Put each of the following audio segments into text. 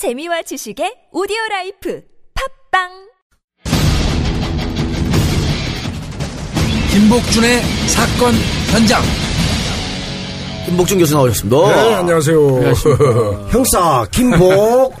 재미와 지식의 오디오 life 팟빵 김복준의 사건 현장. 김복준 교수 나오셨습니다. 네, 안녕하세요. 형사 김복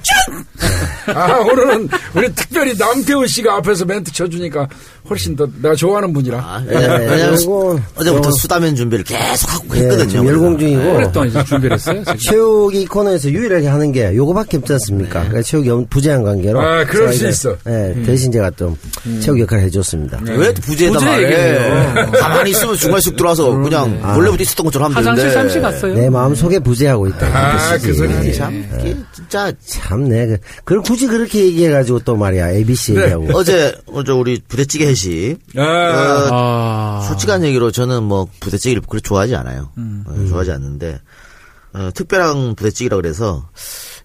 아, 오늘은 우리 특별히 남태우 씨가 앞에서 멘트 쳐주니까 훨씬 더 내가 좋아하는 분이라. 아, 왜냐면 요거 어제부터 어, 수다면 준비를 계속 하고 예, 했거든요. 열공 중이고 오랫동안 이제 준비를 했어요. 최욱이 이 코너에서 유일하게 하는 게 요거밖에 없지 않습니까? 그러니까 최욱이 엄- 부재한 관계로 아, 그럴 수 있어. 예, 대신 제가 좀 체육 역할을 해줬습니다. 왜 부재에다 부재 말해? 얘기해요. 가만히 있으면 중간에 쑥 들어와서 그냥 원래부터 있었던 것처럼 하면 화장실 잠시 갔어요. 내 마음 속에 부재하고 있다. 아, 그 소리지. 참, 이게 진짜. 참네. 그, 그걸 굳이 그렇게 얘기해가지고 또 말이야. ABC 네. 얘기하고. 어제, 어제 우리 부대찌개 회식. 아, 아, 솔직한 얘기로 저는 뭐 부대찌개를 그렇게 좋아하지 않아요. 음. 어, 좋아하지 않는데 어, 특별한 부대찌개라 그래서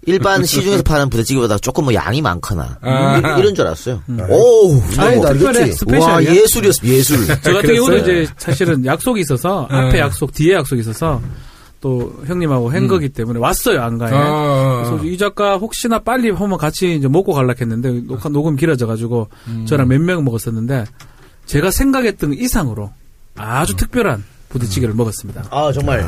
일반 시중에서 파는 부대찌개보다 조금 뭐 양이 많거나 아. 이- 이런 줄 알았어요. 오, 아니, 뭐, 나 특별해, 알겠지. 스페셜이야. 와 예술이었어 예술. 저 같은? 경우는 이제 사실은 약속이 있어서 앞에 약속, 뒤에 약속이 있어서 또 형님하고 한 거기 때문에 왔어요 안가에. 아. 그래서 이 작가 혹시나 빨리 한번 같이 이제 먹고 갈라 했는데 녹화 녹음 길어져 가지고 저랑 몇 명 먹었었는데 제가 생각했던 이상으로 아주 특별한 부대찌개를 먹었습니다. 아 정말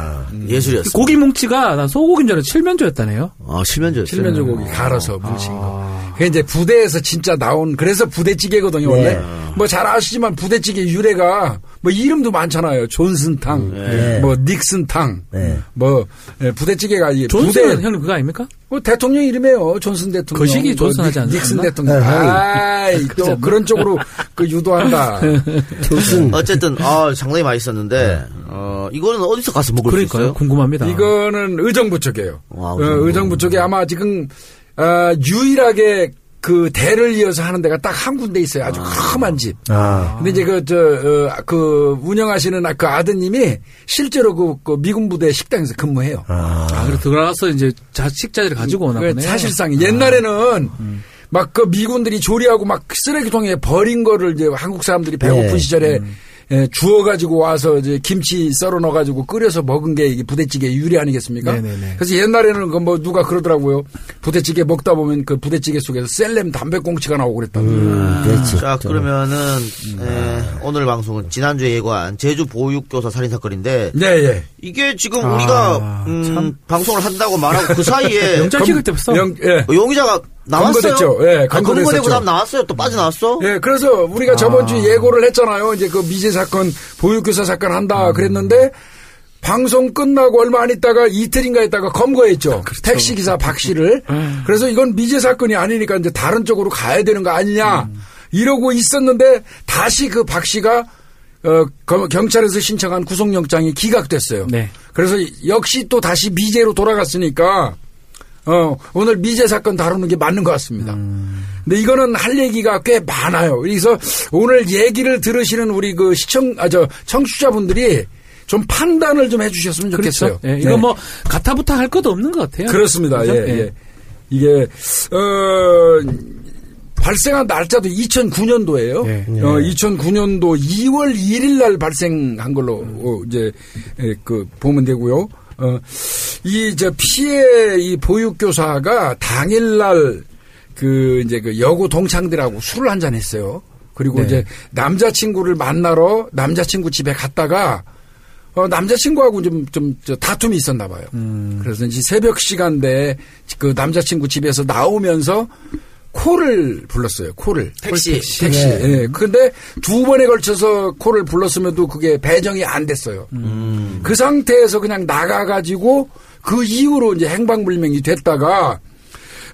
예술이었어. 고기 뭉치가 난 소고기인 줄 알았는데 칠면조였다네요. 아 실면조였어요. 칠면조 고기 갈아서 뭉친 거. 그게 이제 부대에서 진짜 나온 그래서 부대찌개거든요 원래. 뭐 잘 아시지만 부대찌개 유래가 뭐 이름도 많잖아요. 존슨탕, 네. 뭐 닉슨탕, 네. 뭐 예, 부대찌개가 이 존슨은 부대 형님 그거 아닙니까? 뭐 대통령 이름이에요. 존슨 대통령. 거시기 뭐 존슨 하지 닉- 않- 닉슨 않나? 대통령. 네, 형이. 아이, 또 그런 쪽으로 그 유도한다. 무슨 어쨌든 아 상당히 맛있었는데 어 이거는 어디서 가서 먹을 수 그러니까요. 있어요? 궁금합니다. 이거는 의정부 쪽이에요. 와, 어, 의정부. 의정부 쪽에 아마 지금 아, 유일하게 그 대를 이어서 하는 데가 딱 한 군데 있어요. 아주 험한 집. 아. 근데 이제 그, 저, 어, 그, 운영하시는 아- 그 아드님이 실제로 그, 그 미군 부대 식당에서 근무해요. 아, 그래 들어가서 이제 자 식자재를 가지고 오나 그 보네. 사실상 옛날에는 막그 미군들이 조리하고 막 쓰레기통에 버린 거를 이제 한국 사람들이 배고픈 네. 시절에 예, 주워 가지고 와서 이제 김치 썰어 넣어 가지고 끓여서 먹은 게 이게 부대찌개 유리 아니겠습니까? 네네네. 그래서 옛날에는 그 뭐 누가 그러더라고요. 부대찌개 먹다 보면 그 부대찌개 속에서 셀렘 담배꽁치가 나오고 그랬다고. 음, 그렇지. 자 그러면은 에, 오늘 방송은 지난주에 예고한 제주 보육교사 살인 사건인데 네, 예. 이게 지금 아, 우리가 음, 방송을 한다고 말하고 그 사이에 영장 찍을 때 벌써 영, 예. 어, 용의자가 나왔어요. 예, 아. 검거되고 다음 나왔어요. 또 빠져나왔어. 예, 그래서 우리가 저번 주에 예고를 했잖아요. 이제 그 미제 사건, 보육교사 사건 한다 그랬는데 방송 끝나고 얼마 안 있다가 이틀인가 있다가 검거했죠. 택시 기사 박 씨를. 그래서 이건 미제 사건이 아니니까 이제 다른 쪽으로 가야 되는 거 아니냐 이러고 있었는데 다시 그 박 씨가 어, 검- 경찰에서 신청한 구속영장이 기각됐어요. 네. 그래서 역시 또 다시 미제로 돌아갔으니까 어, 오늘 미제 사건 다루는 게 맞는 것 같습니다. 근데 이거는 할 얘기가 꽤 많아요. 그래서 오늘 얘기를 들으시는 우리 그 시청, 아, 저, 청취자분들이 좀 판단을 좀 해주셨으면 좋겠어요. 그렇죠. 예, 이거 네. 뭐 가타부타 할 것도 없는 것 같아요. 그렇습니다. 그죠? 예, 예. 이게, 어, 발생한 날짜도 2009년도예요. 예. 어, 2009년도 2월 1일 날 발생한 걸로 어, 이제 예, 그 보면 되고요. 어, 이 저 피해 이 보육교사가 당일 날 그 이제 그 여고 동창들하고 술을 한 잔 했어요. 그리고 네. 이제 남자친구를 만나러 남자친구 집에 갔다가 어, 남자친구하고 좀, 좀, 저, 다툼이 있었나 봐요. 그래서 이제 새벽 시간대에 그 남자친구 집에서 나오면서 콜을 불렀어요. 콜을. 택시. 택시. 예. 근데 두 번에 걸쳐서 콜을 불렀음에도 그게 배정이 안 됐어요. 그 상태에서 그냥 나가 가지고 그 이후로 이제 행방불명이 됐다가,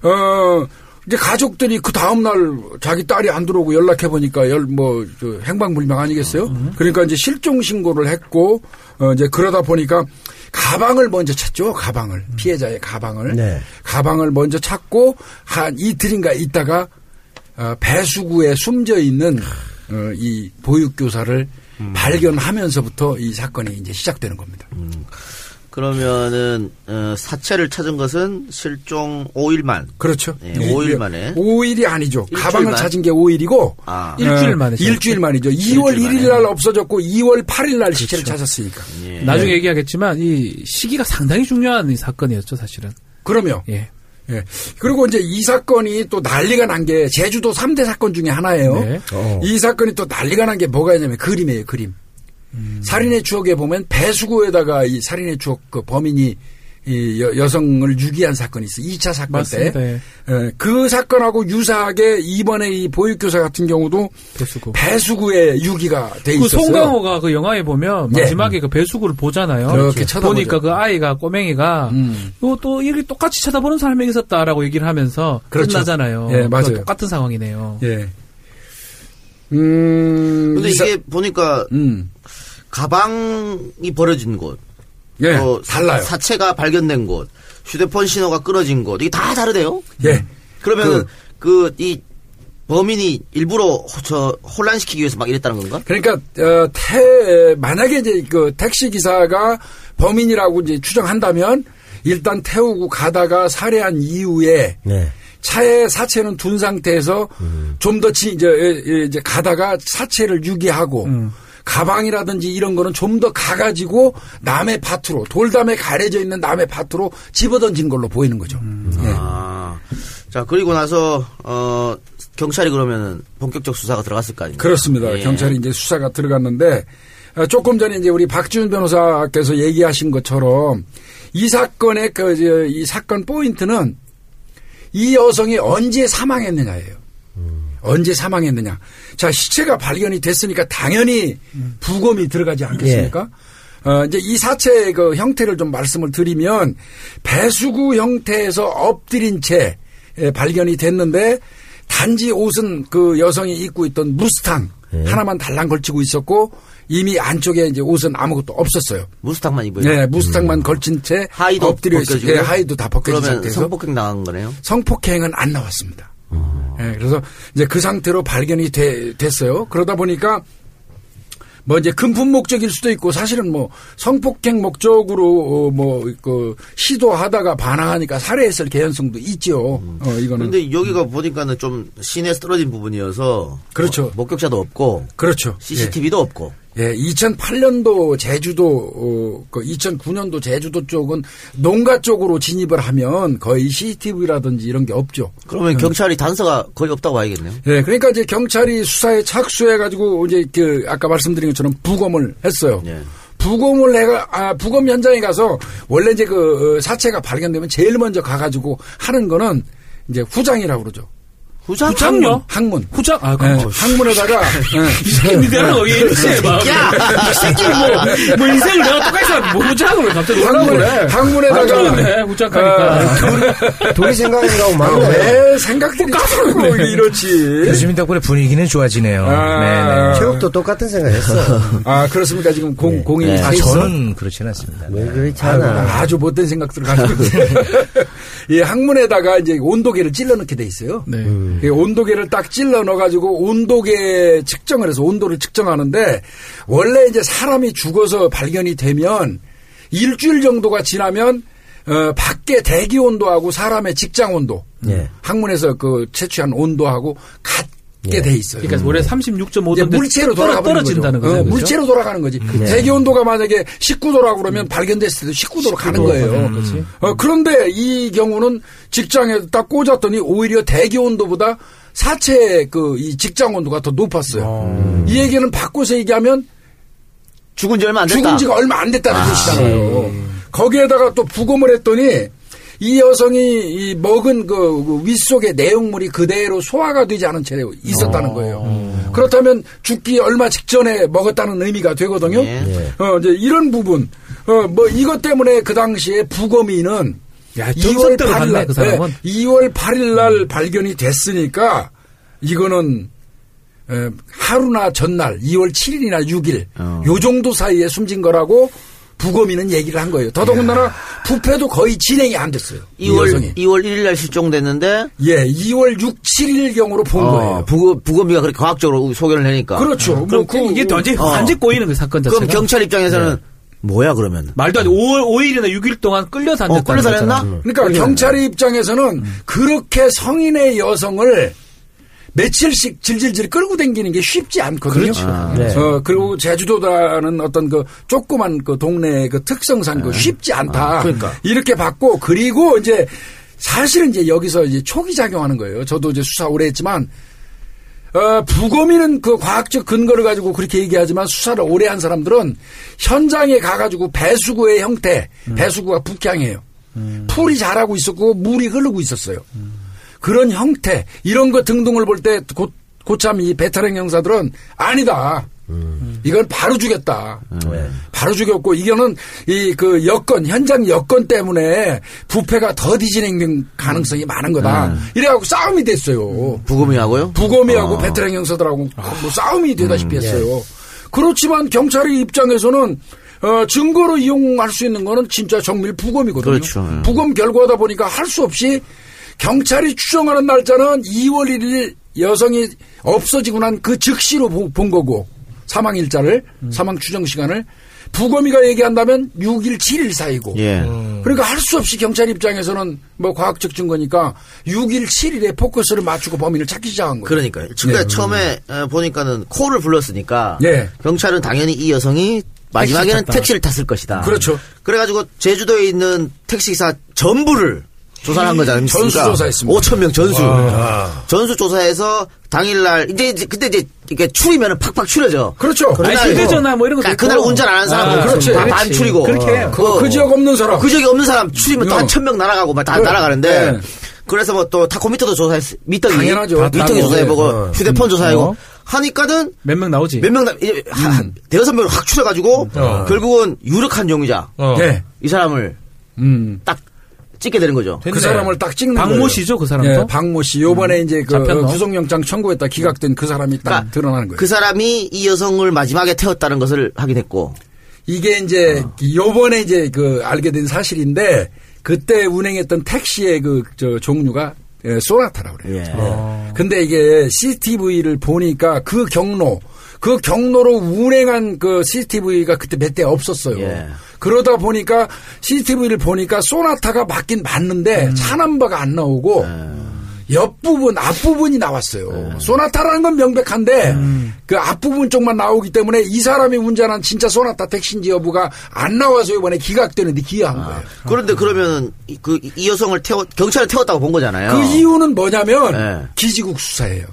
어, 이제 가족들이 그 다음 날 자기 딸이 안 들어오고 연락해 보니까 열, 뭐, 저 행방불명 아니겠어요? 그러니까 이제 실종 신고를 했고, 어, 이제 그러다 보니까 가방을 먼저 찾죠, 가방을. 피해자의 가방을. 네. 가방을 먼저 찾고 한 이틀인가 있다가 어, 배수구에 숨져 있는 어, 이 보육교사를 발견하면서부터 이 사건이 이제 시작되는 겁니다. 그러면은 어, 사체를 찾은 것은 실종 5일만. 그렇죠. 네, 5일 만에. 5일이 아니죠. 일주일 가방을 만? 찾은 게 5일이고 아. 일주일 만에 일주일 만이죠. 2월 일주일 1일 만에. 날 없어졌고 2월 8일 날 시체를 찾았으니까. 예. 나중에 얘기하겠지만 이 시기가 상당히 중요한 이 사건이었죠, 사실은. 그러면 예. 예. 그리고 이제 이 사건이 또 난리가 난 게 제주도 3대 사건 중에 하나예요. 네. 어. 이 사건이 또 난리가 난 게 뭐가 있냐면 그림이에요, 그림. 살인의 추억에 보면 배수구에다가 이 살인의 추억 그 범인이 이 여, 성을 유기한 사건이 있어. 요 2차 사건 맞습니다. 때. 예. 예, 그 사건하고 유사하게 이번에 이 보육교사 같은 경우도 배수구. 배수구에 유기가 돼 그 있었어요. 송강호가 그 영화에 보면 예. 마지막에 그 배수구를 보잖아요. 그렇게 쳐다보죠. 보니까 그 아이가 꼬맹이가 음. 또, 또 이렇게 똑같이 쳐다보는 사람이 있었다라고 얘기를 하면서 그렇죠. 끝나잖아요. 예, 맞아요. 똑같은 상황이네요. 예. 음. 근데 이 사- 이게 보니까 음. 가방이 버려진 곳, 예. 어, 달라요. 사체가 발견된 곳, 휴대폰 신호가 끊어진 곳, 이게 다 다르대요. 예. 그러면 그이 범인이 일부러 호- 저 혼란시키기 위해서 막 이랬다는 건가? 그러니까 어, 태 만약에 이제 그 택시 기사가 범인이라고 이제 추정한다면 일단 태우고 가다가 살해한 이후에 네. 차에 사체는 둔 상태에서 좀더 이제 예, 이제 가다가 사체를 유기하고 가방이라든지 이런 거는 좀 더 가가지고 남의 밭으로 돌담에 가려져 있는 남의 밭으로 집어던진 걸로 보이는 거죠. 예. 아. 자, 그리고 나서, 어, 경찰이 그러면은 본격적 수사가 들어갔을 거 아닙니까? 그렇습니다. 예. 경찰이 이제 수사가 들어갔는데 어, 조금 전에 이제 우리 박지훈 변호사께서 얘기하신 것처럼 이 사건의 그, 저, 이 사건 포인트는 이 여성이 언제 사망했느냐예요. 언제 사망했느냐. 자, 시체가 발견이 됐으니까 당연히 부검이 들어가지 않겠습니까? 어, 이제 이 사체의 그 형태를 좀 말씀을 드리면 배수구 형태에서 엎드린 채 예, 발견이 됐는데 단지 옷은 그 여성이 입고 있던 무스탕 하나만 달랑 걸치고 있었고 이미 안쪽에 이제 옷은 아무것도 없었어요. 무스탕만 입어요. 네, 무스탕만 걸친 채 음. 하의도 엎드려 있어요. 벗겨지고요? 예, 하의도 다 벗겨진 상태에서 성폭행 당한 거네요. 성폭행은 안 나왔습니다. 음. 예, 그래서 이제 그 상태로 발견이 돼- 됐어요. 그러다 보니까 뭐 이제 금품 목적일 수도 있고 사실은 뭐 성폭행 목적으로 뭐그 시도하다가 반항하니까 살해했을 개연성도 있죠. 어 이거는 음. 근데 여기가 보니까는 좀 시내에서 떨어진 부분이어서 그렇죠. 뭐 목격자도 없고 그렇죠. CCTV도 없고 예, 2008년도 제주도, 어, 그 2009년도 제주도 쪽은 농가 쪽으로 진입을 하면 거의 CCTV라든지 이런 게 없죠. 그러면 경찰이 단서가 거의 없다고 봐야겠네요. 예, 그러니까 이제 경찰이 수사에 착수해가지고 이제 그 아까 말씀드린 것처럼 부검을 했어요. 예. 부검을 해가 아 부검 현장에 가서 원래 이제 그 어, 사체가 발견되면 제일 먼저 가가지고 하는 거는 이제 후장이라고 그러죠. 후장? 후장요? 항문. 후장? 아, 예, 그럼 항문에다가 예. 이 새끼 내가 왜 이랬지? 막. 야! 이 새끼 뭐, 뭐 인생을 내가 똑같이 한뭐 후장을 왜 갑자기 항문에? 항문에다가 그러네, 후장하니까. 둘이 생각하는 거하고 아, 맞네. 왜 생각들이 자꾸 이렇지? 교수님 덕분에 분위기는 좋아지네요. 아. 네네. 최욱도 똑같은 생각했어. 아 그렇습니까 지금 공 공이 네. 아? 저는 그렇지는 않습니다. 왜 네. 그렇지 않아. 아주 못된 생각들을 가지고. 이 항문에다가 이제 온도계를 찔러 넣게 돼 있어요. 네. 이 온도계를 딱 찔러 넣어 가지고 온도계 측정을 해서 온도를 측정하는데 원래 이제 사람이 죽어서 발견이 되면 일주일 정도가 지나면 어, 밖에 대기 온도하고 사람의 직장 온도, 예. 항문에서 그 채취한 온도하고 같게 예. 돼 있어요. 그러니까 원래 36.5도인데 이제 물체로 돌아가 버리는 떨어진다는 거죠. 어, 물체로 돌아가는 거지. 대기 온도가 만약에 19도라고 그러면 발견됐을 때도 19도로 가는 거예요. 그렇지. 어, 그런데 이 경우는 직장에 딱 꽂았더니 오히려 대기 온도보다 사체 그 이 직장 온도가 더 높았어요. 이 얘기는 바꿔서 얘기하면 죽은 지 얼마 안 됐다. 죽은 지가 얼마 안 됐다는 뜻이잖아요. 거기에다가 또 부검을 했더니 이 여성이 이 먹은 그, 그 윗속의 내용물이 그대로 소화가 되지 않은 채 있었다는 거예요. 그렇다면 죽기 얼마 직전에 먹었다는 의미가 되거든요. 예. 어, 이제 이런 부분, 어, 뭐 이것 때문에 그 당시에 부검이는 야, 2월 정석대로 8일 갔네, 날, 그 사람은. 2월 8일 날 발견이 됐으니까 이거는 에, 하루나 전날 2월 7일이나 6일 어. 요 정도 사이에 숨진 거라고 부검이는 얘기를 한 거예요. 더더군다나 부패도 거의 진행이 안 됐어요. 이 2월, 여성이. 2월 1일 날 실종됐는데, 예, 2월 6, 7일 경으로 본 어, 거예요. 부검, 부검비가 그렇게 과학적으로 소견을 내니까. 그렇죠. 뭐 그럼 그, 이게 완전히 어. 완전 꼬이는 그 사건 자체가. 그럼 경찰 입장에서는 뭐야, 그러면? 말도 안 돼. 5월 5일이나 6일 동안 끌려 다녔다는 어, 끌려 다녔나? 그러니까 경찰의 입장에서는 그렇게 성인의 여성을 며칠씩 질질질 끌고 다니는 게 쉽지 않거든요. 아, 네. 어, 그리고 제주도라는 어떤 그 조그만 그 동네의 그 특성상 그 쉽지 않다. 아, 그러니까. 이렇게 봤고 그리고 이제 사실은 이제 여기서 이제 초기 작용하는 거예요. 저도 이제 수사 오래 했지만 어, 부검이는 그 과학적 근거를 가지고 그렇게 얘기하지만 수사를 오래 한 사람들은 현장에 가가지고 배수구의 형태, 배수구가 북향이에요. 풀이 자라고 있었고 물이 흐르고 있었어요. 그런 형태 이런 거 등등을 볼 때 고참 이 베테랑 형사들은 아니다. 이건 바로 죽였다. 바로 죽였고 이거는 이 그 여건 현장 여건 때문에 부패가 더디 진행된 가능성이 많은 거다. 이래갖고 싸움이 됐어요. 부검이하고요? 부검이하고 어. 베테랑 형사들하고 뭐 싸움이 되다시피 했어요. 그렇지만 경찰의 입장에서는 어, 증거로 이용할 수 있는 거는 진짜 정밀 부검이거든요. 그렇죠. 예. 부검 결과다 보니까 할 수 없이 경찰이 추정하는 날짜는 2월 1일 여성이 없어지고 난 그 즉시로 보- 본 거고 사망 일자를 사망 추정 시간을 부검이가 얘기한다면 6일 7일 사이고 예. 그러니까 할 수 없이 경찰 입장에서는 뭐 과학적 증거니까 6일 7일에 포커스를 맞추고 범인을 찾기 시작한 거예요. 그러니까요. 그러니까 네. 처음에 어, 보니까는 코를 불렀으니까 네. 경찰은 당연히 이 여성이 마지막에는 탔다. 택시를 탔을 것이다. 그렇죠. 그래가지고 제주도에 있는 택시기사 전부를 조사를 한 거지 않습니까? 전수 조사했습니다. 5천 명 전수. 전수 조사해서 당일날 이제, 이제 그때 이제 이게 추리면은 팍팍 추려져. 그렇죠. 아니, 그날 휴대전화 뭐 이런 것도 그러니까 그날. 운전 안한 사람 아, 그렇지. 다. 반출이고 그렇게 해요. 그, 그 지역 없는 사람. 그 적이 없는 사람 추리면 또 어. 한천 명 날아가고 막다 그래. 날아가는데 네. 그래서 뭐 또 타코미터도 조사했 미터기 당연하죠. 다 미터기 하고. 조사해보고 어. 휴대폰 조사해보고 어. 하니까는 몇 명 나오지. 몇 명, 이제 한 대여섯 명을 확 추려가지고 결국은 유력한 용의자 어. 네. 이 사람을 음. 딱 찍게 되는 거죠. 그 사람을 딱 찍는 박모 거예요. 씨죠, 그 사람도? 예, 박모 씨. 요번에 이제 그 잡혔나? 구속영장 청구했다 기각된 그 사람이 딱 그러니까 드러나는 거예요. 그 사람이 이 여성을 마지막에 태웠다는 것을 확인했고 이게 이제 어. 요번에 이제 그 알게 된 사실인데 그때 운행했던 택시의 그 저 종류가 예, 소나타라고 그래요. 예. 예. 근데 이게 CCTV를 보니까 그 경로 그 경로로 운행한 그 CCTV가 그때 몇 대 없었어요. 예. 그러다 보니까 CCTV를 보니까 소나타가 맞긴 맞는데 음. 차 넘버가 안 나오고 예. 옆부분, 앞부분이 나왔어요. 소나타라는 건 명백한데 음. 그 앞부분 쪽만 나오기 때문에 이 사람이 운전한 진짜 소나타 택시인지 여부가 안 나와서 이번에 기각되는데 기여한 거예요. 그런데 그러면은 이- 그, 이 여성을 태워, 경찰을 태웠다고 본 거잖아요. 그 이유는 뭐냐면 네. 기지국 수사예요.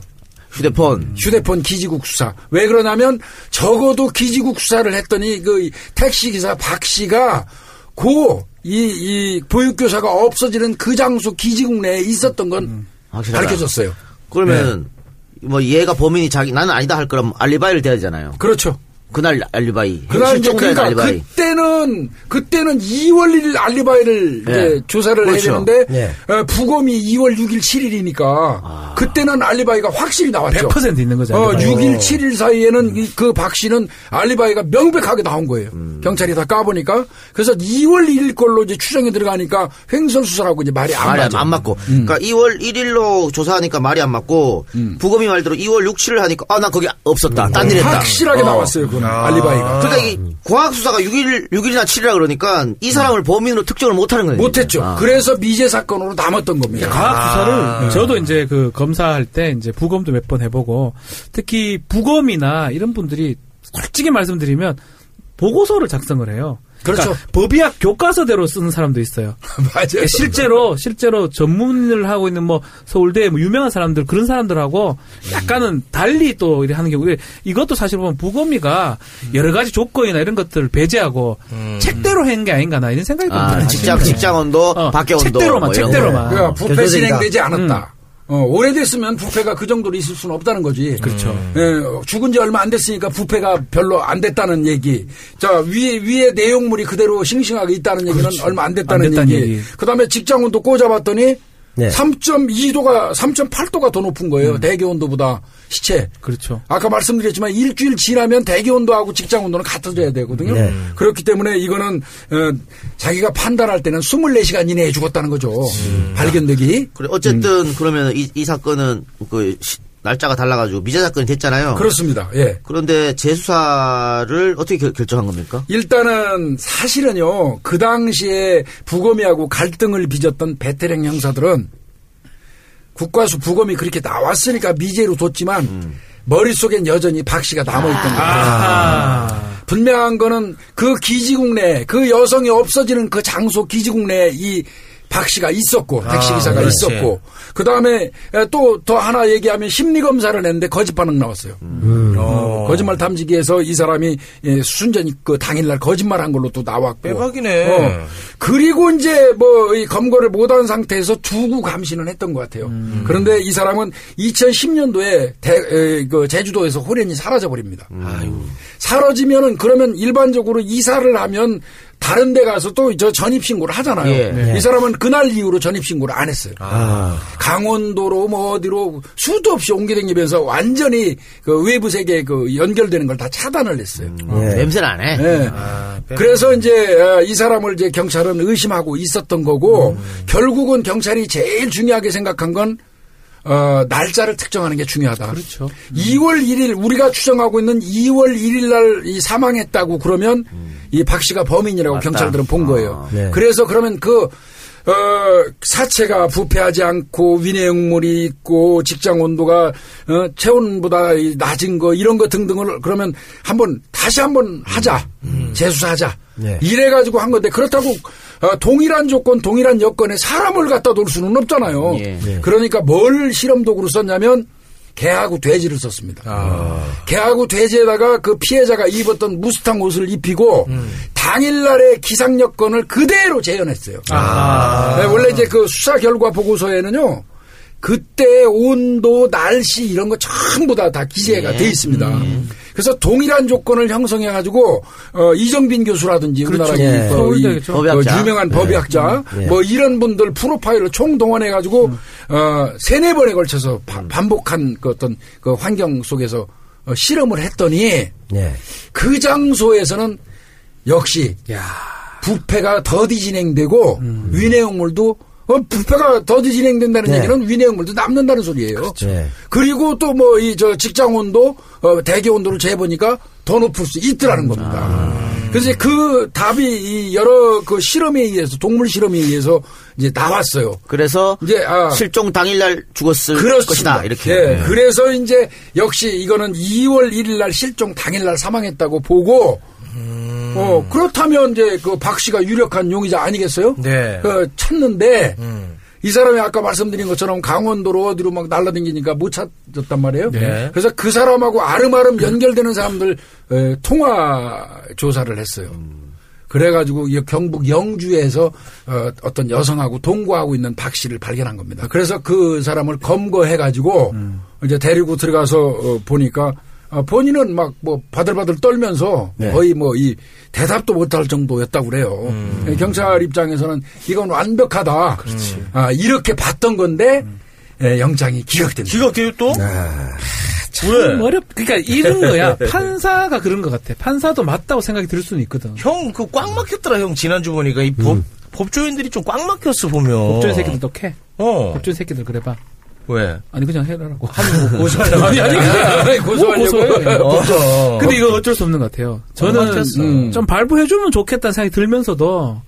휴대폰. 휴대폰 기지국 수사. 왜 그러냐면 적어도 기지국 수사를 했더니 그 택시 기사 박 씨가 고 이, 이 보육교사가 없어지는 그 장소 기지국 내에 있었던 건 확실하다. 밝혀졌어요. 그러면 네. 뭐 얘가 범인이 자기 나는 아니다 할 거라면 알리바이를 대야 되잖아요. 그렇죠. 그날 알리바이. 그날 이제 그러니까 알리바이. 그때는 그때는 2월 1일 알리바이를 예. 이제 조사를 그렇죠. 해야 되는데 예. 어, 부검이 2월 6일 7일이니까 그때는 알리바이가 확실히 나왔죠. 100% 있는 거죠. 어, 알리바이. 6일 7일 사이에는 이- 그박 씨는 알리바이가 명백하게 나온 거예요. 음. 경찰이 다 까보니까 그래서 2월 1일 걸로 이제 추정이 들어가니까 횡설수설하고 이제 말이 안 말이 맞아. 안 맞고. 그러니까 2월 1일로 조사하니까 말이 안 맞고 부검이 말대로 2월 6, 7일 하니까 아 나 거기 없었다. 딴 일 했다. 확실하게 어. 나왔어요. 그건 알리바이가. 그러니까 이 과학 수사가 6일 6일이나 7일이라 그러니까 이 사람을 범인으로 특정을 못 하는 거예요. 못 했죠. 아. 그래서 미제 사건으로 남았던 겁니다. 과학 수사를 저도 이제 그 검사할 때 이제 부검도 몇 번 해 보고 특히 부검이나 이런 분들이 솔직히 말씀드리면 보고서를 작성을 해요. 그렇죠. 그러니까 법의학 교과서대로 쓰는 사람도 있어요. 맞아요. 그러니까 실제로 실제로 전문을 하고 있는 뭐 서울대 뭐 유명한 사람들 그런 사람들하고 약간은 달리 또 이렇게 하는 경우 이것도 사실 보면 부검이가 여러 가지 조건이나 이런 것들을 배제하고 책대로 한 게 아닌가 나 이런 생각이 아, 듭니다. 직장 사실은. 직장 온도, 어, 밖에 온도 책대로만, 뭐 책대로만. 거. 그러니까 부패. 진행되지 않았다. 어, 오래됐으면 부패가 그 정도로 있을 수는 없다는 거지. 그렇죠. 예, 죽은 지 얼마 안 됐으니까 부패가 별로 안 됐다는 얘기. 자, 위에, 위에 내용물이 그대로 싱싱하게 있다는 얘기는 얼마 안 됐다는 안 됐다는 얘기. 얘기. 그 다음에 직장온도 꽂아봤더니 네. 3.2도가, 3.8도가 더 높은 거예요. 대기 온도보다 시체. 그렇죠. 아까 말씀드렸지만 일주일 지나면 대기 온도하고 직장 온도는 같아져야 되거든요. 네. 그렇기 때문에 이거는 어, 자기가 판단할 때는 24시간 이내에 죽었다는 거죠. 발견되기. 그래 어쨌든 그러면 이, 이 사건은 그 시- 날짜가 달라가지고 미제 사건이 됐잖아요. 그렇습니다. 예. 그런데 재수사를 어떻게 결, 결정한 겁니까? 일단은 사실은요 그 당시에 부검이하고 갈등을 빚었던 베테랑 형사들은 국과수 부검이 그렇게 나왔으니까 미제로 뒀지만 머릿속엔 여전히 박 씨가 남아있던 거예요. 아. 분명한 거는 그 기지국 내에 그 여성이 없어지는 그 장소 기지국 내에 이 박 씨가 있었고 택시 아, 기사가. 있었고 그 다음에 또 더 하나 얘기하면 심리 검사를 했는데 거짓 반응 나왔어요. 어. 거짓말 탐지기에서 이 사람이 예, 순전히 그 당일날 거짓말한 걸로 또 나왔고. 빼박이네. 어. 그리고 이제 뭐 이 검거를 못한 상태에서 두고 감시는 했던 것 같아요. 그런데 이 사람은 2010년도에 그 제주도에서 호련히 사라져 버립니다. 사라지면은 그러면 일반적으로 이사를 하면 다른 데 가서 또 저 전입 신고를 하잖아요. 예. 이 사람은 그날 이후로 전입 신고를 안 했어요. 강원도로 뭐 어디로 수도 없이 옮기다니면서 완전히 그 외부 세계에 그 연결되는 걸 다 차단을 했어요. 예. 냄새는 안 해. 예. 빼- 그래서 이제 어, 이 사람을 이제 경찰은 의심하고 있었던 거고 결국은 경찰이 제일 중요하게 생각한 건 어, 날짜를 특정하는 게 중요하다. 그렇죠. 2월 1일 우리가 추정하고 있는 2월 1일 날이 사망했다고 그러면 이박 씨가 범인이라고 맞다. 경찰들은 본 거예요. 네. 그래서 그러면 그 어, 사체가 부패하지 않고 위내용물이 있고 직장 온도가 어, 체온보다 이 낮은 거 이런 거 등등을 그러면 한번 다시 한번 하자 재수사하자 네. 이래 가지고 한 건데 그렇다고 어, 동일한 조건 동일한 여건에 사람을 갖다 놓을 수는 없잖아요. 예. 그러니까 뭘 실험 도구로 썼냐면 개하고 돼지를 썼습니다. 개하고 돼지에다가 그 피해자가 입었던 무스탕 옷을 입히고 당일날의 기상 여건을 그대로 재현했어요. 네, 원래 이제 그 수사 결과 보고서에는요. 그때 온도, 날씨 이런 거 전부 다 다 기재가 돼 있습니다. 그래서 동일한 조건을 형성해 가지고 어, 이정빈 교수라든지 우리나라 예. 이, 어, 이. 법의학자. 어, 유명한 법의학자 예. 뭐 이런 분들 프로파일을 총 동원해 가지고 어, 세네 번에 걸쳐서 바- 반복한 그 어떤 그 환경 속에서 어, 실험을 했더니 예. 그 장소에서는 역시 부패가 더디 진행되고 위내용물도 어, 부패가 더디 진행된다는 네. 얘기는 위내용물도 남는다는 소리예요. 예. 그리고 또 뭐 이 저 직장 온도, 어, 대기 온도를 재보니까 더 높을 수 있더라는 겁니다. 그래서 그 답이 이 여러 그 실험에 의해서 동물 실험에 의해서 이제 나왔어요. 그래서 이제 아 실종 당일날 죽었을 그렇습니다. 것이다. 이렇게. 예, 그래서 이제 역시 이거는 2월 1일 날 실종 당일 날 사망했다고 보고 어 그렇다면 이제 그 박 씨가 유력한 용의자 아니겠어요? 네. 그 찾는데 음. 이 사람이 아까 말씀드린 것처럼 강원도로 어디로 막 날라다니니까 못 찾았단 말이에요. 네. 그래서 그 사람하고 아름아름 연결되는 사람들 에, 통화 조사를 했어요. 그래가지고 이 경북 영주에서 어, 어떤 여성하고 동거하고 있는 박 씨를 발견한 겁니다. 그래서 그 사람을 검거해가지고 이제 데리고 들어가서 어, 보니까 어, 본인은 막 뭐 바들바들 떨면서 네. 거의 뭐 이 대답도 못할 정도였다고 그래요. 예, 경찰 입장에서는 이건 완벽하다. 아, 이렇게 봤던 건데 예, 영장이 기각됩니다. 기각돼요 또? 아, 왜? 어렵, 그러니까 이런 거야. 판사가 그런 것 같아. 판사도 맞다고 생각이 들 수는 있거든. 형 그 꽉 막혔더라 형 지난주 보니까 이 법, 법조인들이 좀 꽉 막혔어 보면. 법조인 새끼들도 캐. 어. 법조인 새끼들 그래봐. 왜? 아니 그냥 해라라고. 하는 거 고소하려고. 아니 아니 아니, 고소하려고. 뭐 고소해. 어. 근데 이거 어쩔 수 없는 것 같아요. 저는 막혔어. 음, 좀 발부해주면 좋겠다는 생각이 들면서도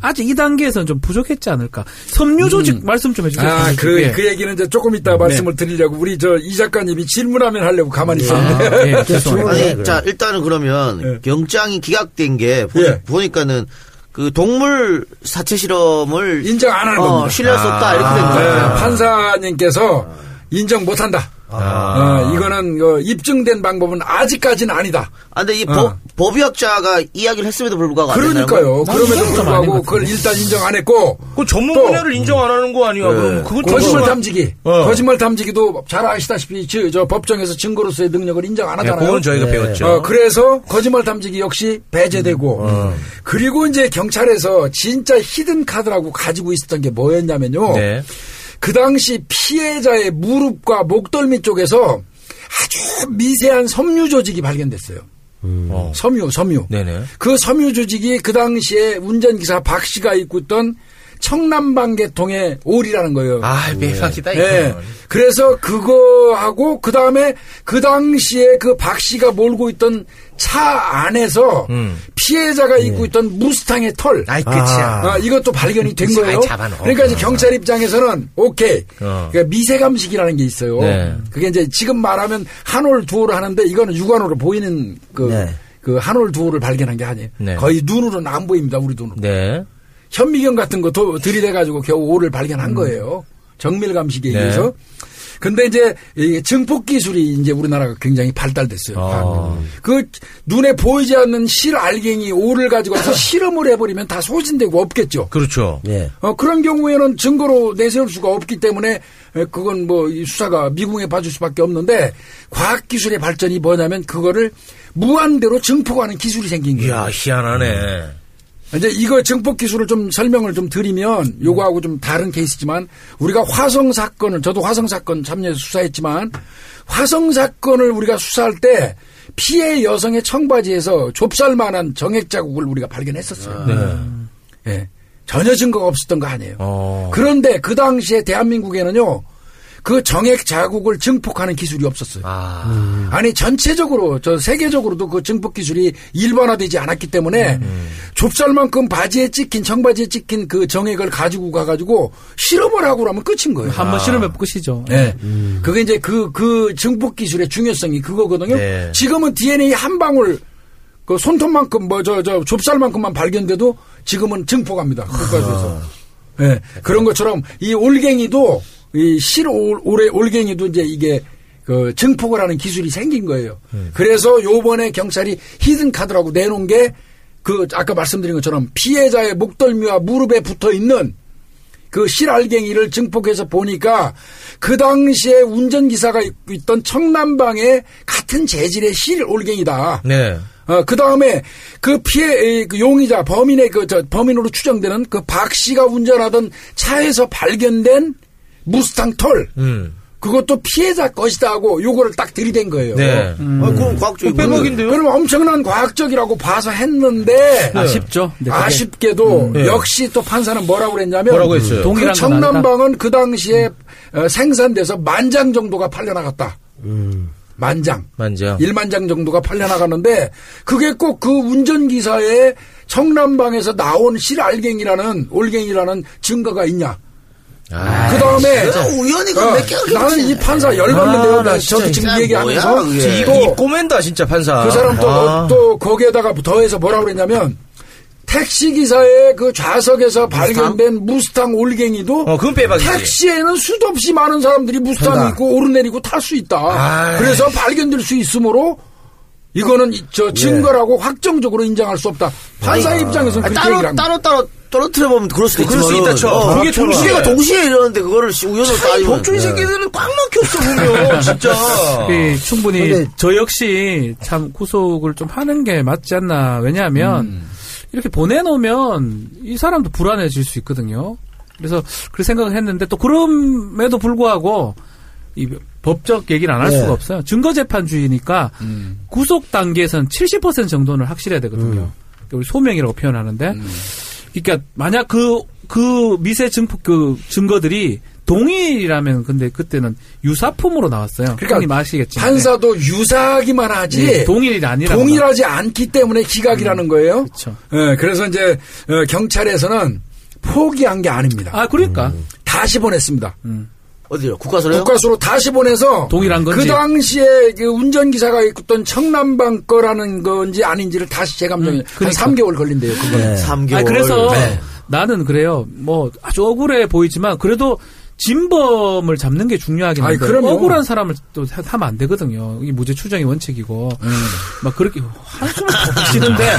아직 이 단계에서는 좀 부족했지 않을까. 섬유 조직 말씀 좀 해주세요. 아, 그, 조직. 예. 그 얘기는 이제 조금 이따 말씀을 드리려고 우리 저 이 작가님이 질문하면 하려고 가만히 있었는데. 아, 예, 죄송합니다. 아니. 자, 일단은 그러면 예. 영장이 기각된 게 보, 예. 보니까는 그 동물 사체 실험을 인정 안 하는 어, 겁니다. 신뢰할 수 없다 이렇게 된 네, 거예요. 판사님께서 인정 못한다. 어, 이거는 어, 입증된 방법은 아직까지는 아니다. 아, 근데 이 어. 법, 법의학자가 이야기를 했음에도 불구하고 그러니까요. 난 그럼에도 불구하고 것 그걸. 일단 인정 안 했고 그 전문 또- 분야를 인정 안 하는 거 아니야? 그럼 그거 거짓말 탐지기. 어. 거짓말 탐지기도 잘 아시다시피 저, 저 법정에서 증거로서의 능력을 인정 안 네, 하잖아요. 그건 저희가 네. 배웠죠. 어, 그래서 거짓말 탐지기 역시 배제되고 그리고 이제 경찰에서 진짜 히든 카드라고 가지고 있었던 게 뭐였냐면요. 네. 그 당시 피해자의 무릎과 목덜미 쪽에서 아주 미세한 섬유 조직이 발견됐어요. 어. 섬유, 섬유. 네네. 그 섬유 조직이 그 당시에 운전기사 박 씨가 입고 있던 청남방 계통의 올이라는 거예요. 아, 매박이다 이거. 예. 그래서 그거하고 그 다음에 그 당시에 그 박 씨가 몰고 있던 차 안에서 음. 피해자가 입고 있던 무스탕의 털. 아이 끝이야. 아, 이것도 발견이 된 아이, 거예요. 잡아넣어. 그러니까 이제 경찰 입장에서는 오케이. 어. 그러니까 미세감식이라는 게 있어요. 네. 그게 이제 지금 말하면 한올 두호를 하는데 이거는 육안으로 보이는 그, 네. 그 한올 두호를 발견한 게 아니에요. 네. 거의 눈으로는 안 보입니다. 우리 눈으로. 네. 현미경 같은 거 도- 들이대가지고 겨우 오를 발견한 거예요. 정밀 감식에 네. 의해서. 근데 이제 이 증폭 기술이 이제 우리나라가 굉장히 발달됐어요. 아. 그 눈에 보이지 않는 실 알갱이 오를 가지고 와서 실험을 해버리면 다 소진되고 없겠죠. 그렇죠. 예. 어, 그런 경우에는 증거로 내세울 수가 없기 때문에 에, 그건 뭐이 수사가 미궁에 봐줄 수밖에 없는데 과학 기술의 발전이 뭐냐면 그거를 무한대로 증폭하는 기술이 생긴 거예요. 이야, 희한하네. 이제 이거 증폭 기술을 좀 설명을 좀 드리면 요거하고 좀 다른 케이스지만 우리가 화성 사건을 저도 화성 사건 참여해서 수사했지만 화성 사건을 우리가 수사할 때 피해 여성의 청바지에서 좁쌀만한 정액 자국을 우리가 발견했었어요. 네. 예. 전혀 증거가 없었던 거 아니에요. 어. 그런데 그 당시에 대한민국에는요. 그 정액 자국을 증폭하는 기술이 없었어요. 아. 아니 전체적으로 저 세계적으로도 그 증폭 기술이 일반화되지 않았기 때문에 좁쌀만큼 바지에 찍힌 청바지에 찍힌 그 정액을 가지고 가가지고 실험을 하고 그러면 끝인 거예요. 한번 실험해 끝이죠. 네. 그게 이제 그, 그 증폭 기술의 중요성이 그거거든요. 네. 지금은 DNA 한 방울 그 손톱만큼 뭐 저, 저 좁쌀만큼만 발견돼도 지금은 증폭합니다. 국가에서. 예. 그런 것처럼 이 올갱이도 이 실 올해 올갱이도 이제 이게 그 증폭을 하는 기술이 생긴 거예요. 그래서 요번에 경찰이 히든 카드라고 내놓은 게 그 아까 말씀드린 것처럼 피해자의 목덜미와 무릎에 붙어 있는 그 실알갱이를 증폭해서 보니까 그 당시에 운전기사가 있던 청남방에 같은 재질의 실올갱이다. 네. 어, 그 다음에 그 피해, 이, 그 용의자, 범인의 그, 저, 범인으로 추정되는 그 박 씨가 운전하던 차에서 발견된 무스탕 털. 음. 그것도 피해자 것이다 하고 요거를 딱 들이댄 거예요. 네. 아, 그럼 과학적인 빼먹인데요? 그럼 엄청난 과학적이라고 봐서 했는데 아쉽죠. 그게 아쉽게도 네. 역시 또 판사는 뭐라고 그랬냐면 뭐라고 했어요? 그 청남방은 그 당시에 어, 생산돼서 만장 정도가 팔려 나갔다. 만장. 만장. 1만 장 정도가 팔려나갔는데 그게 꼭 그 운전기사의 청남방에서 나온 실알갱이라는 올갱이라는 증거가 있냐. 아. 그 다음에 우연히 어, 그몇 개가 나는 이 판사 아, 열받는데요. 나나 저도 지금 얘기하면서 뭐야, 그게. 또이 꼬맨다, 진짜 판사. 그 사람 또, 아. 또 거기에다가 더해서 뭐라고 그랬냐면 택시 기사의 그 좌석에서 발견된 무스탕 올갱이도 어, 그건 빼박이지. 택시에는 수도 없이 많은 사람들이 무스탕. 있고 오르내리고 탈 수 있다. 아이. 그래서 발견될 수 있으므로 이거는 이- 저 증거라고 확정적으로 인정할 수 없다. 판사 의 입장에서는 아니, 그렇게 따로 얘기를 한 거예요. 따로 따로 떨어뜨려 보면 그럴 수도 그럴 수 있지만 있다 쳐. 그게 두 동시에. 이러는데 그거를 씨 우연으로 따지면 법조인 네. 새끼들은 꽉 막혔어, 보면. 진짜. 그 충분히 근데- 저 역시 참 구속을 좀 하는 게 맞지 않나. 왜냐하면 이렇게 보내놓으면 이 사람도 불안해질 수 있거든요. 그래서 그 생각을 했는데 또 그럼에도 불구하고 이 법적 얘기를 안할 네. 수가 없어요. 증거재판주의니까 구속 단계에서는 70% 정도는 확실해야 되거든요. 우리 소명이라고 표현하는데, 그러니까 만약 그 그 미세 증폭 그 증거들이 동일이라면 근데 그때는 유사품으로 나왔어요. 그러니까 형님 아시겠지만 판사도 유사하기만 하지 네, 동일이 아니라 동일하지 않기 때문에 기각이라는 거예요. 그렇죠. 예, 그래서 이제 어, 경찰에서는 포기한 게 아닙니다. 아 그러니까 다시 보냈습니다. 어디요? 국가서래요? 국가수로 다시 보내서 동일한 건지. 그 당시에 그 운전기사가 있던 청남방 거라는 건지 아닌지를 다시 재감정해 음, 한 그러니까. 3개월 걸린대요. 그거. 네. 3개월. 아 그래서 네. 나는 그래요. 뭐 아주 억울해 보이지만 그래도 진범을 잡는 게 중요하긴 한데 그럼요. 억울한 사람을 또 하- 하면 안 되거든요. 이게 무죄 추정의 원칙이고 음. 막 그렇게 한숨을 푹 쉬는데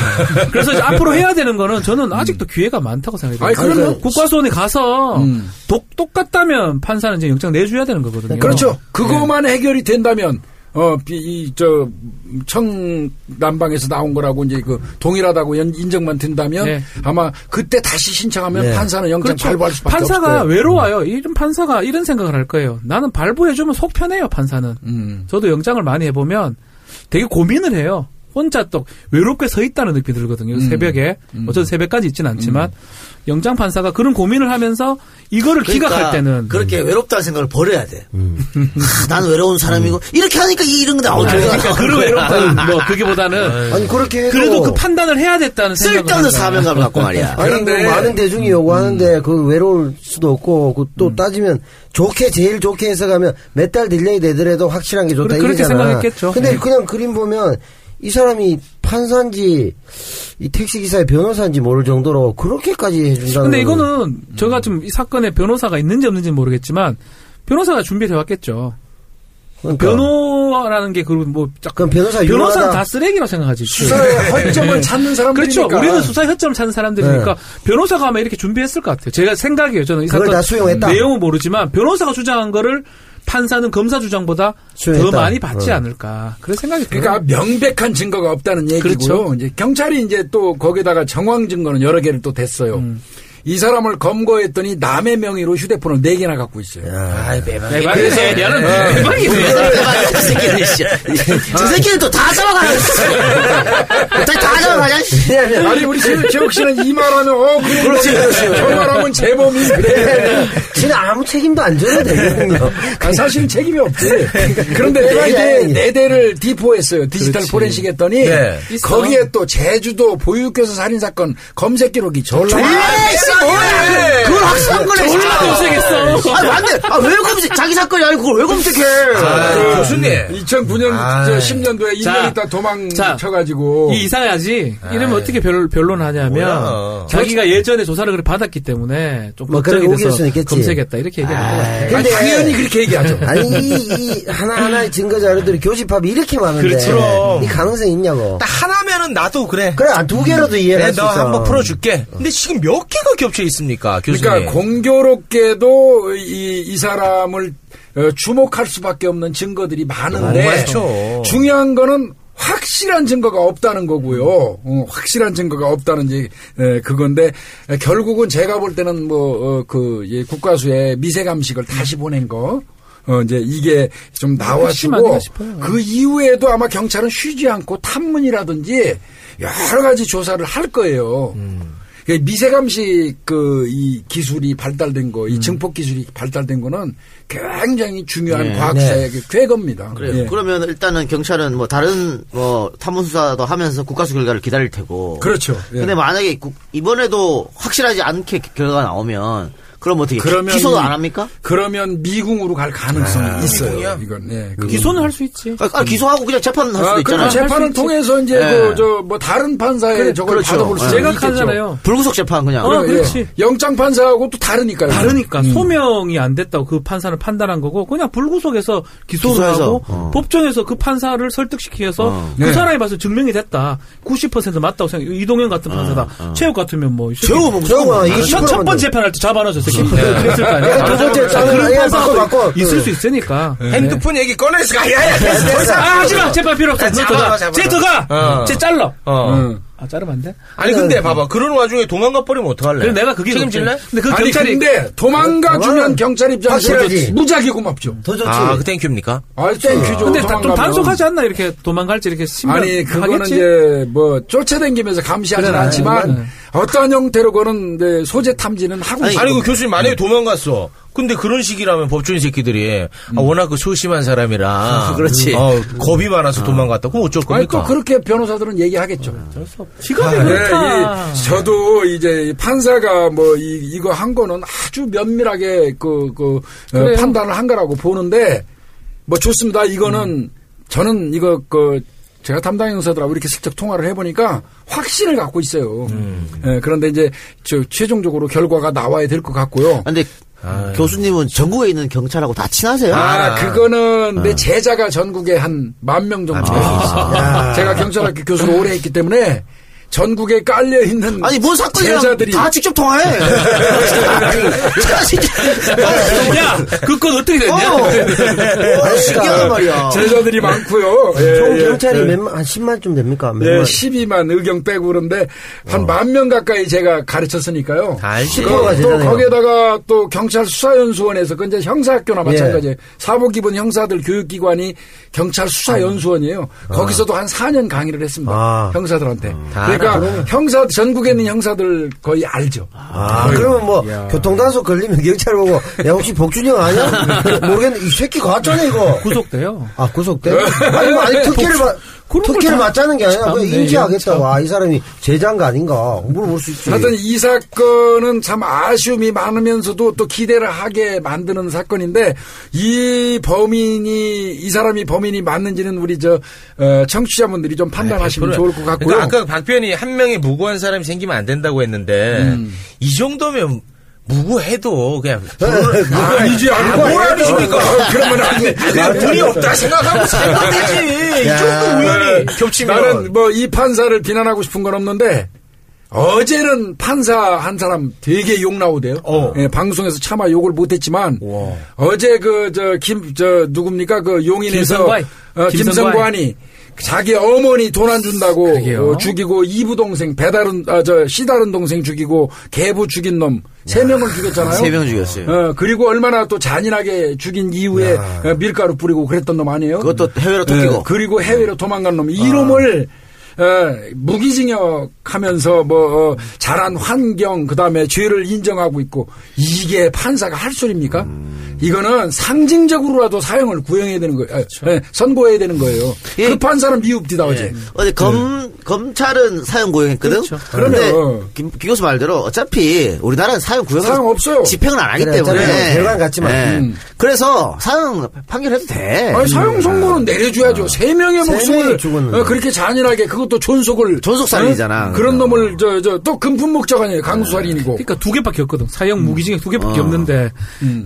그래서 이제 앞으로 해야 되는 거는 저는 아직도 기회가 많다고 생각해요. 아이, 그럼요. 국가수원에 가서 음. 독, 똑같다면 판사는 이제 영장 내줘야 되는 거거든요. 그렇죠. 그거만 해결이 된다면 어, 이, 저, 청남방에서 나온 거라고 이제 그 동일하다고 연- 인정만 된다면 네. 아마 그때 다시 신청하면 네. 판사는 영장 그렇죠. 발부할 수밖에 없을 판사가 거예요. 외로워요. 이런 판사가 이런 생각을 할 거예요. 나는 발부해주면 속 편해요, 판사는. 음. 저도 영장을 많이 해보면 되게 고민을 해요. 혼자 또 외롭게 서 있다는 느낌이 들거든요. 음. 새벽에. 어쩌면 새벽까지 있지는 않지만 영장 판사가 그런 고민을 하면서 이거를 그러니까 기각할 때는 그렇게 외롭다는 생각을 버려야 돼. 음. 아, 난 외로운 사람이고 이렇게 하니까 이 이런 어, 아니, 그러니까 그런 외롭다는 뭐 그게보다는 아니 그렇게 해도 그래도 그 판단을 해야 됐다는 생각을 쓸데없는. 사명감을 갖고 말이야. 아니 그런데- 뭐 많은 대중이 요구하는데 그 외로울 수도 없고 그 또 따지면 좋게 제일 좋게 해석하면 몇 달 delay 되더라도 확실한 게 좋다 그래, 그렇게 이거잖아. 생각했겠죠. 근데 네. 그냥 그림 보면 이 사람이 판사인지 이 택시 기사의 변호사인지 모를 정도로 그렇게까지 해준다는 근데 거는 이거는 제가 지금 이 사건에 변호사가 있는지 없는지는 모르겠지만 변호사가 준비를 해왔겠죠. 그러니까. 변호라는 게 그리고 뭐 짝- 그럼 변호사 변호사는. 다 쓰레기라고 생각하지. 수사의 허점을 찾는 사람들이니까. 그렇죠. 우리는 수사의 허점을 찾는 사람들이니까 변호사가 아마 이렇게 준비했을 것 같아요. 제가 생각이에요. 저는 이 그걸 사건 다 수용했다. 내용은 모르지만 변호사가 주장한 거를 판사는 검사 주장보다 수용했다. 더 많이 받지 어. 않을까. 그런 생각이 들어요. 그러니까 명백한 증거가 없다는 얘기고요. 그렇죠. 이제 경찰이 이제 또 거기다가 정황 증거는 여러 개를 또 댔어요. 음. 이 사람을 검거했더니 남의 명의로 휴대폰을 네 개나 갖고 있어요. 아이, 매박. 그래서 얘는 대박이네. 저 새끼들, 씨. 저 새끼들 또다 잡아가냐, 씨. 다, 씨. 아니 우리 지- 지혁 씨는 이 말하면 어 그래 그렇지 저 말하면 재범이 그래. 지는 아무 책임도 안 져도 되거든요. 아, 사실은 책임이 없지. 그런데 네 대, 네 대를 디포했어요. 디지털 포렌식 했더니 네. 거기에 또 제주도 보육교사 살인 사건 검색 기록이 졸라 에이씨, 뭐야! 그걸 확실한 거네, 졸라 검색했어. 아, 맞네. 아, 왜 검색, 자기 사건이 아니고 그걸 왜 검색해? 아, 교수님. 2009년 아이. 저 10년도에 1년 자, 있다 자, 도망쳐가지고 이 이상하지. 이러면 어떻게 변, 변론하냐면 뭐야. 자기가 예전에 조사를 그래 받았기 때문에 좀 뭐 걱정이 돼서 있겠지. 검색했다 이렇게 얘기하는 것 같아요. 아니, 근데- 당연히 그렇게 얘기하죠. 아니 이, 이 하나하나의 증거 자료들이 교집합이 이렇게 많은데 그렇죠. 이 가능성이 있냐고. 딱 하나면은 나도 그래. 그래 아, 두 개라도 이해를 네, 할수너 있어. 한번 풀어줄게. 근데 지금 몇 개가 겹쳐 있습니까, 교수님? 그러니까 공교롭게도 이, 이 사람을 어, 주목할 수밖에 없는 증거들이 많은데 많죠. 중요한 거는 확실한 증거가 없다는 거고요. 어, 확실한 증거가 없다는 이제 에, 그건데 에, 결국은 제가 볼 때는 뭐그 국가수에 미세 감식을 다시 보낸 거. 어, 이제 이게 좀 핵심 나와주고. 그 이후에도 아마 경찰은 쉬지 않고 탐문이라든지 여러 가지 조사를 할 거예요. 그 미세감식 그 이 기술이 발달된 거, 이 증폭 기술이 발달된 거는 굉장히 중요한 네. 과학사의 그 궤거입니다. 그래요. 예. 그러면 일단은 경찰은 뭐 다른 뭐 탐문 수사도 하면서 국가수 결과를 기다릴 테고. 그렇죠. 예. 근데 만약에 국- 이번에도 확실하지 않게 결과가 나오면 그럼 어떻게 기- 그러면 기소도 이- 안 합니까? 그러면 미궁으로 갈 가능성이 있어요. 미궁이요? 이건 예. 그- 기소는 할 수 있지. 아, 아, 기소하고 그냥 재판할 수도 아, 있잖아요. 그럼 할수 재판을 있지. 통해서 이제 예. 그저 뭐 다른 판사의 그래, 저걸 그렇죠. 받아볼 수 예. 있겠죠. 제각하잖아요. 불구속 재판 그냥. 어, 그럼, 예. 그렇지. 영장 판사하고 또 다르니까요. 다르니까 음. 소명이 안 됐다고 그 판사는 판단한 거고 그냥 불구속에서 기소를 기소해서, 하고 어. 법정에서 그 판사를 설득시켜서 어. 그 네. 사람이 봐서 증명이 됐다. 90% 맞다고 생각. 이동현 같은 판사다. 최욱 같으면 뭐. 최욱 뭐 저거 첫, 20%첫 번째 재판할 때 잡아놔서 새끼. 그랬을 거 아니야. 두 번째 자, 그런 바꿔, 바꿔. 있을 수 있으니까. 네. 핸드폰 얘기 꺼내서 가. 야, 야, 됐어, 됐어. 아, 하지마! 재판 필요 없어. 아, 들어가! 어. 쟤 잘라! 어. 음. 아, 자르면 안 돼? 아니, 근데 봐봐. 그런 와중에 도망가 버리면 어떡할래? 그래, 내가 그게 책임질래? 근데 그 아니 경찰이. 근데 도망가 주면 경찰 입장에서. 무지하게 고맙죠. 더 좋지. 아, 그 thank you입니까? 아, thank you죠. 근데 다, 좀. 단속하지 않나? 이렇게 도망갈지 이렇게 신변 아니 그거는 하겠지? 이제 뭐 쫓아다니면서 감시하지는 그래, 않지만 네. 어떠한 형태로 그는 네, 소재 탐지는 하고 아니, 있어요. 아니, 그 교수님 만약에 도망갔어. 근데 그런 식이라면 법조인 새끼들이 아, 워낙 그 소심한 사람이라 그렇지. 어, 겁이 많아서 도망갔다. 그럼 어쩔 아니 또 겁니까? 그렇게 변호사들은 얘기하겠죠. 직업이 네, 그렇다. 이, 저도 이제 이 판사가 뭐 이, 이거 한 거는 아주 면밀하게 그, 그 어, 그래요. 판단을 한 거라고 보는데 뭐 좋습니다. 이거는 저는 이거 그 제가 담당 형사들하고 이렇게 슬쩍 통화를 해보니까 확신을 갖고 있어요. 예, 그런데 이제 저 최종적으로 결과가 나와야 될 것 같고요. 근데 교수님은 전국에 있는 경찰하고 다 친하세요? 아, 그거는 내 제자가 전국에 한 만 명 정도 있습니다. 제가 경찰학교 교수를 오래 했기 때문에 전국에 깔려 있는 아니 뭔 사건이랑 제자들이 다 직접 통화해. 야, 그건 어떻게 됐냐? 어, 신기하단 말이야. 제자들이 많고요. 예, 총 예. 경찰이 예. 몇만 한 10만쯤 됩니까? 예, 몇만. 12만 의경 빼고 그런데 어. 한만명 가까이 제가 가르쳤으니까요. 알지. 그, 또. 거기에다가 또 경찰 수사연수원에서 그 이제 형사학교나 예. 마찬가지예요. 사복입은 형사들 교육기관이 경찰 수사연수원이에요. 거기서도 한 4년 강의를 했습니다. 아. 형사들한테. 다 근데 그러니까 형사 전국에 있는 형사들 거의 알죠. 아, 그러면 뭐 교통단속 걸리면 경찰 보고 야 혹시 복준이 형 아니야? 모르겠는데 이 새끼 갔잖아 이거. 구속돼요. 아 구속돼? 아니 뭐 아니 특혜를 받 특혜를 다- 맞자는 게 아니라 그냥 네, 인지하겠다. 와이 사람이 제자인가 아닌가 물어볼 수 있지. 하여튼 이 사건은 참 아쉬움이 많으면서도 또 기대를 하게 만드는 사건인데 이 범인이 이 사람이 범인이 맞는지는 우리 저 어, 청취자분들이 좀 판단하시면 100%. 좋을 것 같고요. 그러니까 아까 박 변이 한 명의 무고한 사람이 생기면 안 된다고 했는데 음. 이 정도면 무고해도 그냥 아니지 아, 뭘 아니십니까? 그러면 안 돼. 그냥 운이 없다 생각하고 살면 되지. 이 정도 우연히 겹치면. 나는 뭐 이 판사를 비난하고 싶은 건 없는데 어제는 판사 한 사람 되게 욕 나오대요. 어. 예, 방송에서 차마 욕을 못했지만 와. 어제 그 저 김 저 누굽니까 그 용인에서 김성관. 어, 김성관. 김성관이 자기 어머니 돈 안 준다고 그러게요. 어, 죽이고 이부 동생 배다른 아 저 시다른 동생 죽이고 계부 죽인 놈 세 명을 죽였잖아요. 세 명 죽였어요. 어, 그리고 얼마나 또 잔인하게 죽인 이후에 어, 밀가루 뿌리고 그랬던 놈 아니에요? 그것도 해외로 예, 토끼고. 그리고 해외로 도망간 놈. 이 놈을 어, 무기징역하면서 뭐 어, 잘한 환경 그다음에 죄를 인정하고 있고 이게 판사가 할 소리입니까? 이거는 상징적으로라도 사형을 구형해야 되는 거예요. 아, 예, 선고해야 되는 거예요. 예. 그 판사는 미흡디다 어제. 어제 검, 검찰은 사형 구형했거든? 그렇죠. 그런데. 김, 김 교수 말대로 어차피 우리나라는 사형 구형 사형 없어요. 집행을 안 하기 그래, 때문에. 결과는 같지만. 예. 음. 그래서 사형 판결해도 돼. 아니, 사형 선고는 내려줘야죠. 세 명의 세 목숨을 죽었는데. 어, 그렇게 잔인하게 그것도 존속을 존속살인이잖아. 어? 그런 놈을 저 저 또 금품 목적 아니에요. 강수살인이고. 그러니까 두 개밖에 없거든. 사형 무기징역 두 개밖에 어. 없는데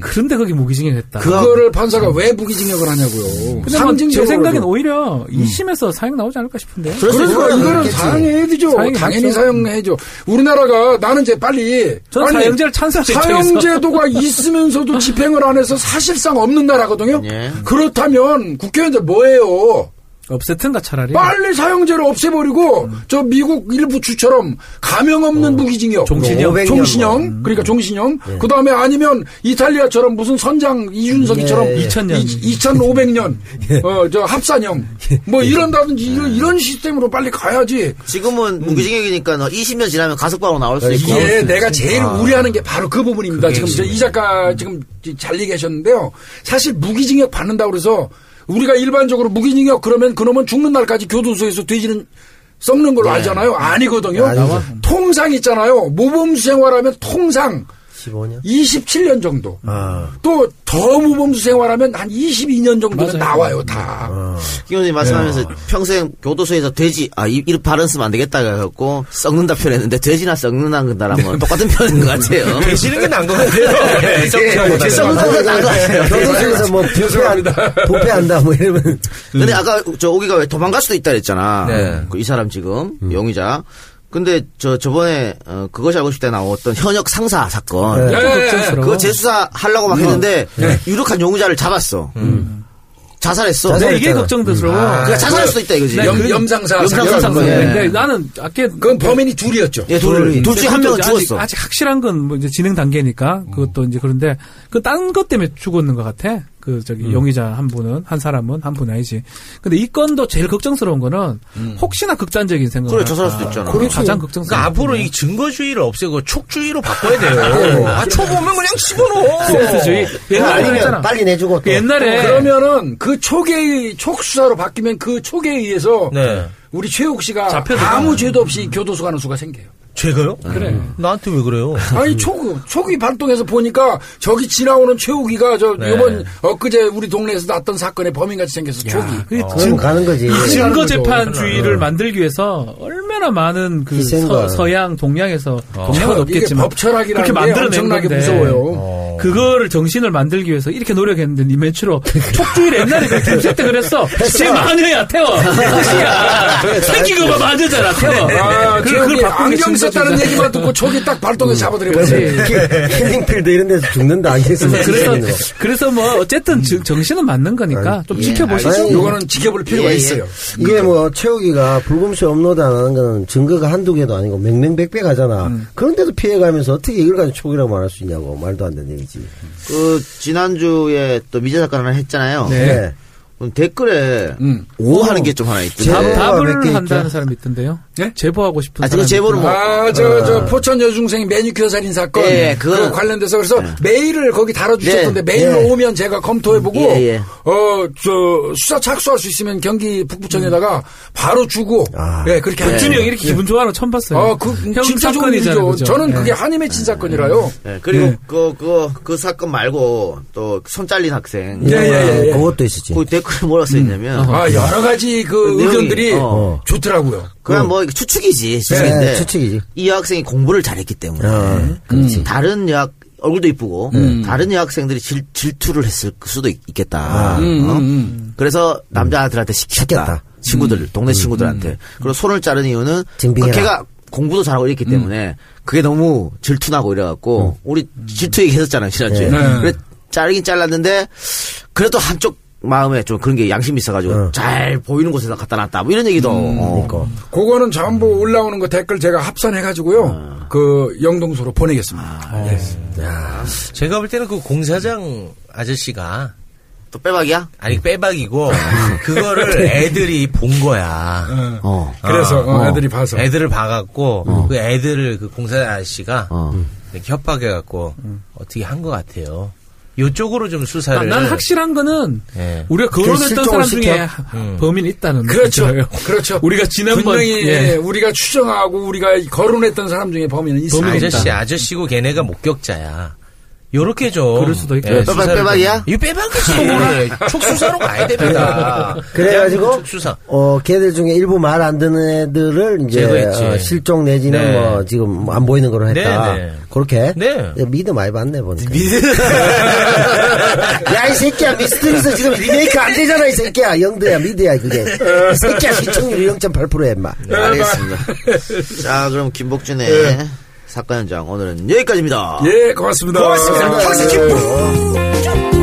그런데 거기 무기징역 했다. 그- 그거를 판사가 왜 무기징역을 하냐고요. 근데 뭐제 생각엔 로 오히려 2심에서 사형 나오지 않을까 싶은데. 수 그러니까. 이거는. 사형해야 되죠. 당연히. 사형해야죠. 우리나라가 나는 이제 빨리 저는 아니, 사형제를 찬성해서 사형제도가 있으면서도 집행을 안 해서 사실 상 없는 나라거든요. 예. 그렇다면 국회의원들 뭐예요? 없애든가 차라리. 빨리 사형제를 없애버리고 저 미국 일부 주처럼 가명 없는 무기징역, 종신형. 500년 종신형, 그러니까 종신형. 그 다음에 아니면 이탈리아처럼 무슨 선장 이준석이처럼 예, 예. 2000년. 2,500년, 어, 저 합산형, 뭐 이런다든지 이런, 이런 시스템으로 빨리 가야지. 지금은 무기징역이니까 너 20년 지나면 가석방으로 나올 수 있고. 이게 내가 제일 우려하는 게 바로 그 부분입니다. 지금 저이 작가 지금 잘 얘기하셨는데요. 사실 무기징역 받는다고 그래서 우리가 일반적으로 무기징역 그러면 그놈은 죽는 날까지 교도소에서 돼지는 썩는 걸로 알잖아요. 아니거든요. 아니죠. 통상 있잖아요. 모범수 생활하면 통상 15년. 27년 정도. 아. 또더 모범수 생활하면 한 22년 정도는 나와요, 다. 김 교수님 말씀하면서 평생 교도소에서 돼지, 아, 이, 이 발음 쓰면 안 되겠다 해갖고 썩는다 표현했는데 돼지나 썩는다라면 똑같은 표현인 것 같아요. 되시는 게 나은 것 같아요. 네, 썩는 썩는다 것보다는. 나은 것 같아요. 교도소에서 뭐 부패한다, 부패한다 뭐 이러면 근데 아까 저 오기가 왜 도망갈 수도 있다 그랬잖아. 네. 그 이 사람 지금 용의자. 근데 저 저번에 어, 그것이 알고 싶다 나왔던 현역 상사 사건. 네. 예. 걱정스러워. 그거 재수사 하려고 막 했는데 유력한 용의자를 잡았어. 자살했어. 자살- 네, 이게 자살했잖아. 걱정스러워. 그러니까 자살할 수도 있다 이거지. 네, 염, 그- 염상사. 염상사. 예. 근데 나는 아까 그건 범인이 둘이었죠. 예, 둘, 둘 중에 한 명은 아직, 죽었어. 아직 확실한 건 뭐 이제 진행 단계니까 그것도 이제 그런데 그 딴 것 때문에 죽었는 것 같아. 그 저기 용의자 한 분은 한 사람은 한분 아니지. 근데 이 건도 제일 걱정스러운 거는 혹시나 극단적인 생각을 그래, 할까. 수도 있잖아. 그게 가장 걱정스러워. 그러니까 앞으로 이 증거주의를 없애고 촉주의로 바꿔야 돼요. 아, 촉 오면 그냥 집어넣어. 센스주의. 옛날에 아니면. 빨리 내주고 또. 그 옛날에 그러면은 그 촉에 촉수사로 바뀌면 그 촉에 의해서 네. 우리 최욱 씨가 잡혀들어가는. 아무 죄도 없이 교도소 가는 수가 생겨요. 제가요? 그래. 나한테 왜 그래요? 아니 촉 촉이 발동해서 보니까 저기 지나오는 최욱이가 저 네. 이번 엊그제 우리 동네에서 났던 사건의 범인같이 생겨서 그게 그럼 증, 가는 거지. 증거. 재판주의를 만들기 위해서 얼마나 많은 그. 서, 양 동양에서 동양은 이게 없겠지만 법철학이라는 그렇게 게 만들어낸 엄청나게 건데 무서워요. 그거를 정신을 만들기 위해서 이렇게 노력했는데 니 맨처로 촉주의를 옛날에 그 중세 때 그랬어. 쟤 마녀야 태워. 끝이야. 생긴 거 봐 마녀잖아 태워. 아, 그- 게 안경 썼다는. 얘기만 듣고 촉이 딱 발동해서 잡아들여버렸어요. 킬링필드 이런 데서 죽는다 안 했으면 그래서 그래서 뭐 어쨌든 정- 정신은 맞는 거니까 좀 지켜보시죠. 아니, 요거는 지켜볼 필요가 예, 예. 있어요. 이게 뭐 최욱이가 불금쇼 업로드 안 하는 거는 증거가 한두 개도 아니고 명명백백 하잖아. 그런데도 피해가면서 어떻게 이걸 가지고 촉이라고 말할 수 있냐고 말도 안 되는 얘기 지. 그 지난주에 또 미제 사건 하나 했잖아요. 네. 네. 그럼 댓글에 음. 오 하는 게 좀 하나 있던데. 답, 답을? 한다는 사람이 있던데요. 예? 제보하고 싶은 아, 지금 사람이 제보는 뭐- 아, 저, 저, 포천 여중생 매니큐어 살인 사건. 예, 그 관련돼서 그래서 메일을 거기 달아주셨던데 네. 메일로 예. 오면 제가 검토해보고, 예, 예. 어, 저, 수사 착수할 수 있으면 경기 북부청에다가 바로 주고, 아. 예, 그렇게 네. 하죠. 김준이 형 이렇게 기분 좋아하는 거 처음 봤어요. 아, 그, 형 진짜 좋은. 일이죠. 저는 예. 그게 한이 맺힌 사건이라요. 예, 그리고 네. 그, 그, 그 사건 말고 또 손 잘린 학생. 예, 예, 예. 그것도 있었지. 그 댓글에 뭐라 써있냐면. 아, 여러 가지 그그 내용이, 의견들이 어. 좋더라고요. 그냥 뭐 추측이지, 추측인데. 네, 추측이지. 이 여학생이 공부를 잘했기 때문에. 어, 그렇지. 다른 여학, 얼굴도 이쁘고, 다른 여학생들이 질, 질투를 했을 수도 있, 겠다 음, 어? 음, 음. 그래서 남자들한테 시켰다. 시켰다. 친구들, 동네 친구들한테. 그리고 손을 자른 이유는 그. 걔가 공부도 잘하고 이랬기 때문에 그게 너무 질투나고 이래갖고 우리 질투 얘기했었잖아요 지난주에. 네. 그래 자르긴 잘랐는데 그래도 한쪽 마음에 좀 그런 게 양심이 있어가지고 어. 잘 보이는 곳에다 갖다 놨다 뭐 이런 얘기도 어. 그러니까. 그거는 전부 올라오는 거 댓글 제가 합산해가지고요. 그 영동소로 보내겠습니다. 예. 제가 볼 때는 그 공사장 아저씨가 또 빼박이야? 아니 빼박이고 그거를 애들이 본 거야. 어. 그래서 어, 어. 애들이 봐서. 애들을 봐갖고 그 애들을 그 공사장 아저씨가 어. 이렇게 협박해갖고 어떻게 한 것 같아요. 요쪽으로 좀 수사를. 아, 난 확실한 거는 예. 우리가 거론했던 사람 중에? 음. 범인이 있다는 그렇죠. 거예요. 그렇죠. 우리가 지난번 분명히 예. 우리가 추정하고 우리가 거론했던 사람 중에 범인은 있어요. 범인이 아저씨. 아저씨고 걔네가 목격자야. 요렇게 좀. 그럴 수도 있겠다. 예, 빼박- 빼박이야? 좀- 이거 빼박이지. 촉수사로 가야 됩니다. 그래가지고 촉수사. 어 걔들 중에 일부 말 안 듣는 애들을 이제. 어, 실종 내지는 네. 뭐 지금 안 보이는 거로 했다. 네, 네. 그렇게 네. 미드 많이 봤네 보니까. 야이 새끼야 미스터리에서 지금 리메이크 안 되잖아 이 새끼야 영드야 미드야 그게. 이 새끼야 시청률 0.8%야 임마. 네, 알겠습니다. 자 그럼 김복준의 사건 현장 오늘은 여기까지입니다. 예, 고맙습니다. 고맙습니다. 네. 킴